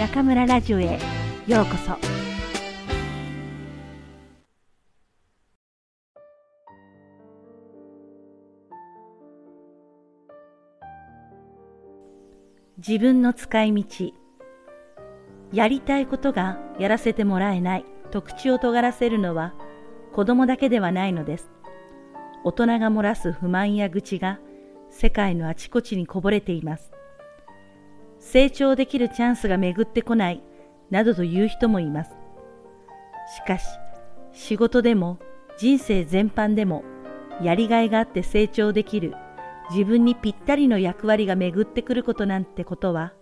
中村ラジオへようこそ。自分の使い道やりたいことがやらせてもらえないと口を尖らせるのは子供だけではないのです。大人が漏らす不満や愚痴が世界のあちこちにこぼれています。成長できるチャンスが巡ってこないなどと言う人もいます。しかし、仕事でも人生全般でもやりがいがあって成長できる自分にぴったりの役割が巡ってくることなんてことは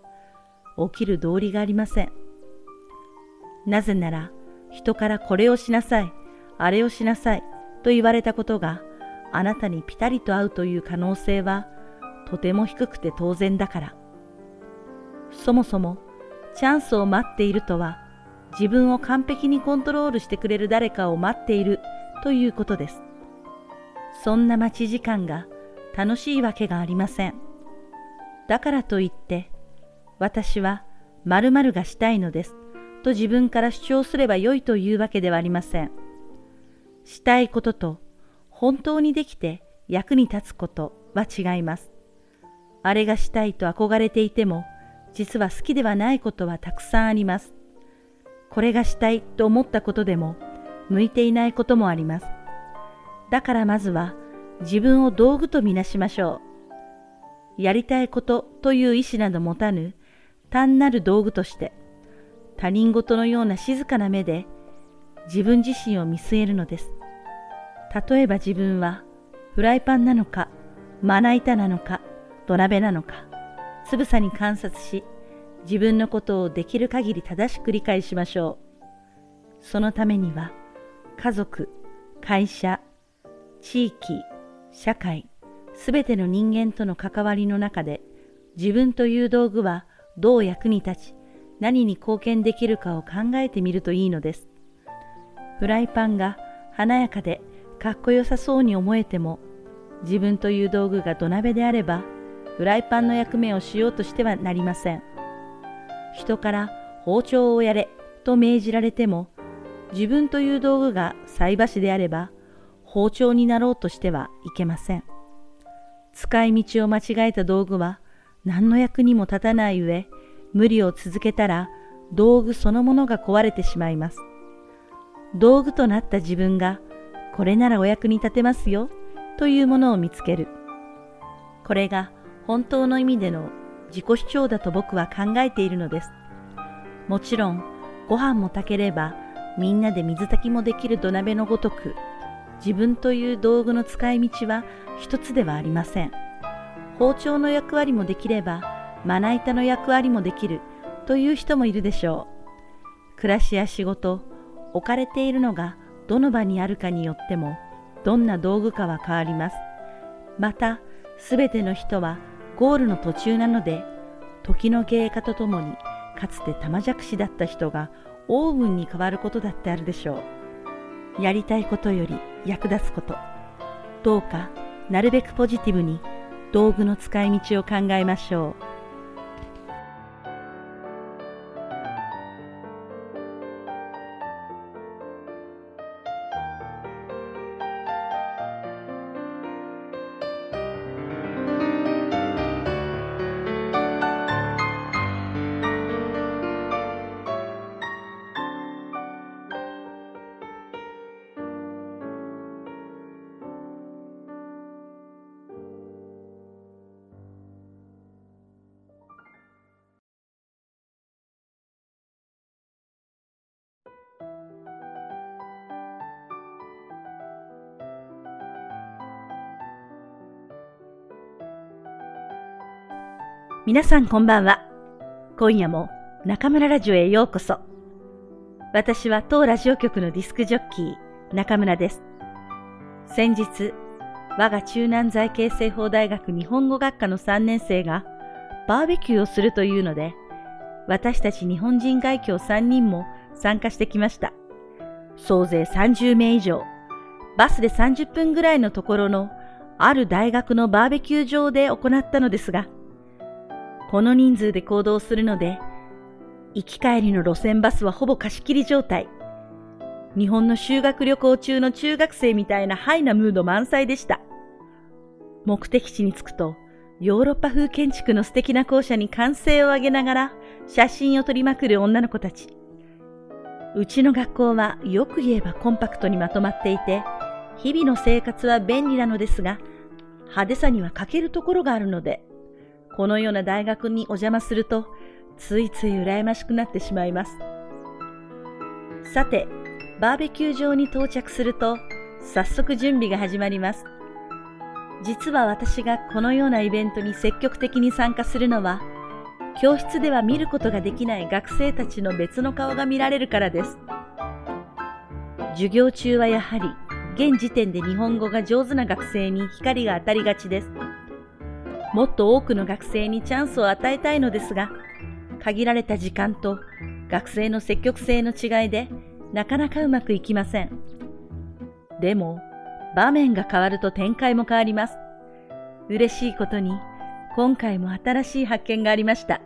起きる道理がありません。なぜなら人からこれをしなさい、あれをしなさいと言われたことがあなたにぴたりと合うという可能性はとても低くて当然だから。そもそもチャンスを待っているとは自分を完璧にコントロールしてくれる誰かを待っているということです。そんな待ち時間が楽しいわけがありません。だからといって私は〇〇がしたいのですと自分から主張すればよいというわけではありません。したいことと本当にできて役に立つことは違います。あれがしたいと憧れていても実は好きではないことはたくさんあります。これがしたいと思ったことでも向いていないこともあります。だからまずは自分を道具とみなしましょう。やりたいことという意志など持たぬ単なる道具として他人事のような静かな目で自分自身を見据えるのです。例えば自分はフライパンなのか、まな板なのか、土鍋なのか、つぶさに観察し、自分のことをできる限り正しく理解しましょう。そのためには、家族、会社、地域、社会、すべての人間との関わりの中で、自分という道具はどう役に立ち、何に貢献できるかを考えてみるといいのです。フライパンが華やかでかっこよさそうに思えても、自分という道具が土鍋であれば、フライパンの役目をしようとしてはなりません。人から包丁をやれと命じられても、自分という道具が菜箸であれば、包丁になろうとしてはいけません。使い道を間違えた道具は何の役にも立たない上、無理を続けたら道具そのものが壊れてしまいます。道具となった自分がこれならお役に立てますよというものを見つける。これが本当の意味での自己主張だと僕は考えているのです。もちろん、ご飯も炊ければ、みんなで水炊きもできる土鍋のごとく、自分という道具の使い道は一つではありません。包丁の役割もできれば、まな板の役割もできるという人もいるでしょう。暮らしや仕事、置かれているのがどの場にあるかによっても、どんな道具かは変わります。また、すべての人はゴールの途中なので、時の経過とともにかつて玉じゃくしだった人がオーブンに変わることだってあるでしょう。やりたいことより役立つこと。どうかなるべくポジティブに道具の使い道を考えましょう。皆さんこんばんは。今夜も中村ラジオへようこそ。私は当ラジオ局のディスクジョッキー、中村です。先日、我が中南財形成法大学日本語学科の3年生がバーベキューをするというので、私たち日本人外教3人も参加してきました。総勢30名以上、バスで30分ぐらいのところのある大学のバーベキュー場で行ったのですが、この人数で行動するので、行き帰りの路線バスはほぼ貸し切り状態。日本の修学旅行中の中学生みたいなハイなムード満載でした。目的地に着くと、ヨーロッパ風建築の素敵な校舎に歓声を上げながら写真を撮りまくる女の子たち。うちの学校はよく言えばコンパクトにまとまっていて、日々の生活は便利なのですが、派手さには欠けるところがあるので、このような大学にお邪魔すると、ついつい羨ましくなってしまいます。さて、バーベキュー場に到着すると、早速準備が始まります。実は私がこのようなイベントに積極的に参加するのは、教室では見ることができない学生たちの別の顔が見られるからです。授業中はやはり、現時点で日本語が上手な学生に光が当たりがちです。もっと多くの学生にチャンスを与えたいのですが、限られた時間と学生の積極性の違いでなかなかうまくいきません。でも、場面が変わると展開も変わります。嬉しいことに、今回も新しい発見がありました。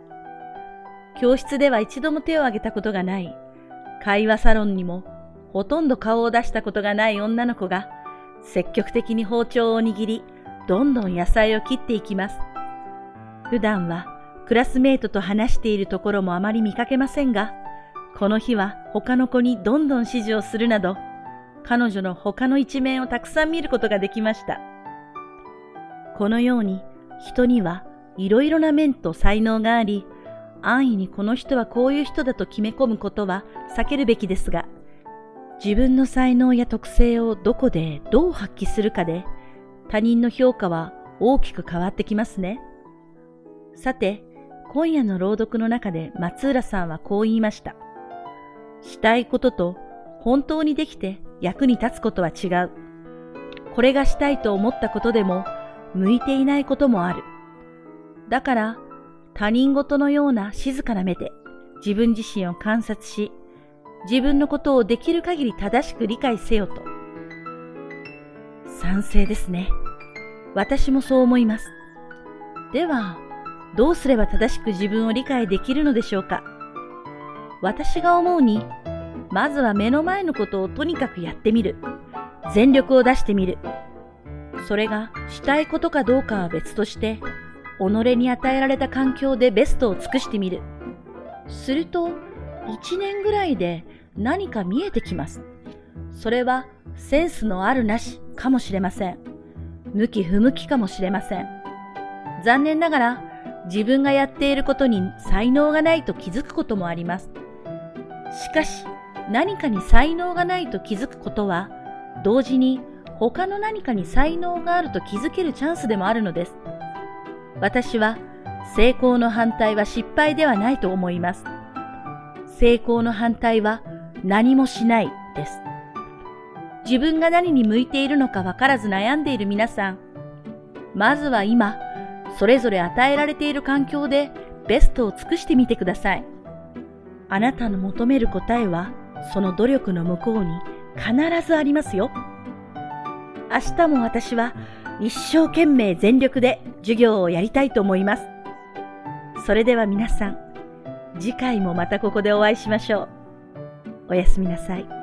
教室では一度も手を挙げたことがない、会話サロンにもほとんど顔を出したことがない女の子が、積極的に包丁を握り、どんどん野菜を切っていきます。普段はクラスメートと話しているところもあまり見かけませんが、この日は他の子にどんどん指示をするなど、彼女の他の一面をたくさん見ることができました。このように人にはいろいろな面と才能があり、安易にこの人はこういう人だと決め込むことは避けるべきですが、自分の才能や特性をどこでどう発揮するかで、他人の評価は大きく変わってきますね。さて、今夜の朗読の中で松浦さんはこう言いました。したいことと本当にできて役に立つことは違う。これがしたいと思ったことでも向いていないこともある。だから他人事のような静かな目で自分自身を観察し、自分のことをできる限り正しく理解せよと。賛成ですね。私もそう思います。では、どうすれば正しく自分を理解できるのでしょうか？私が思うに、まずは目の前のことをとにかくやってみる。全力を出してみる。それがしたいことかどうかは別として、己に与えられた環境でベストを尽くしてみる。すると、一年ぐらいで何か見えてきます。それはセンスのあるなしかもしれません。向き不向きかもしれません。残念ながら自分がやっていることに才能がないと気づくこともあります。しかし何かに才能がないと気づくことは同時に他の何かに才能があると気づけるチャンスでもあるのです。私は成功の反対は失敗ではないと思います。成功の反対は何もしないです。自分が何に向いているのかわからず悩んでいる皆さん、まずは今、それぞれ与えられている環境でベストを尽くしてみてください。あなたの求める答えは、その努力の向こうに必ずありますよ。明日も私は一生懸命全力で授業をやりたいと思います。それでは皆さん、次回もまたここでお会いしましょう。おやすみなさい。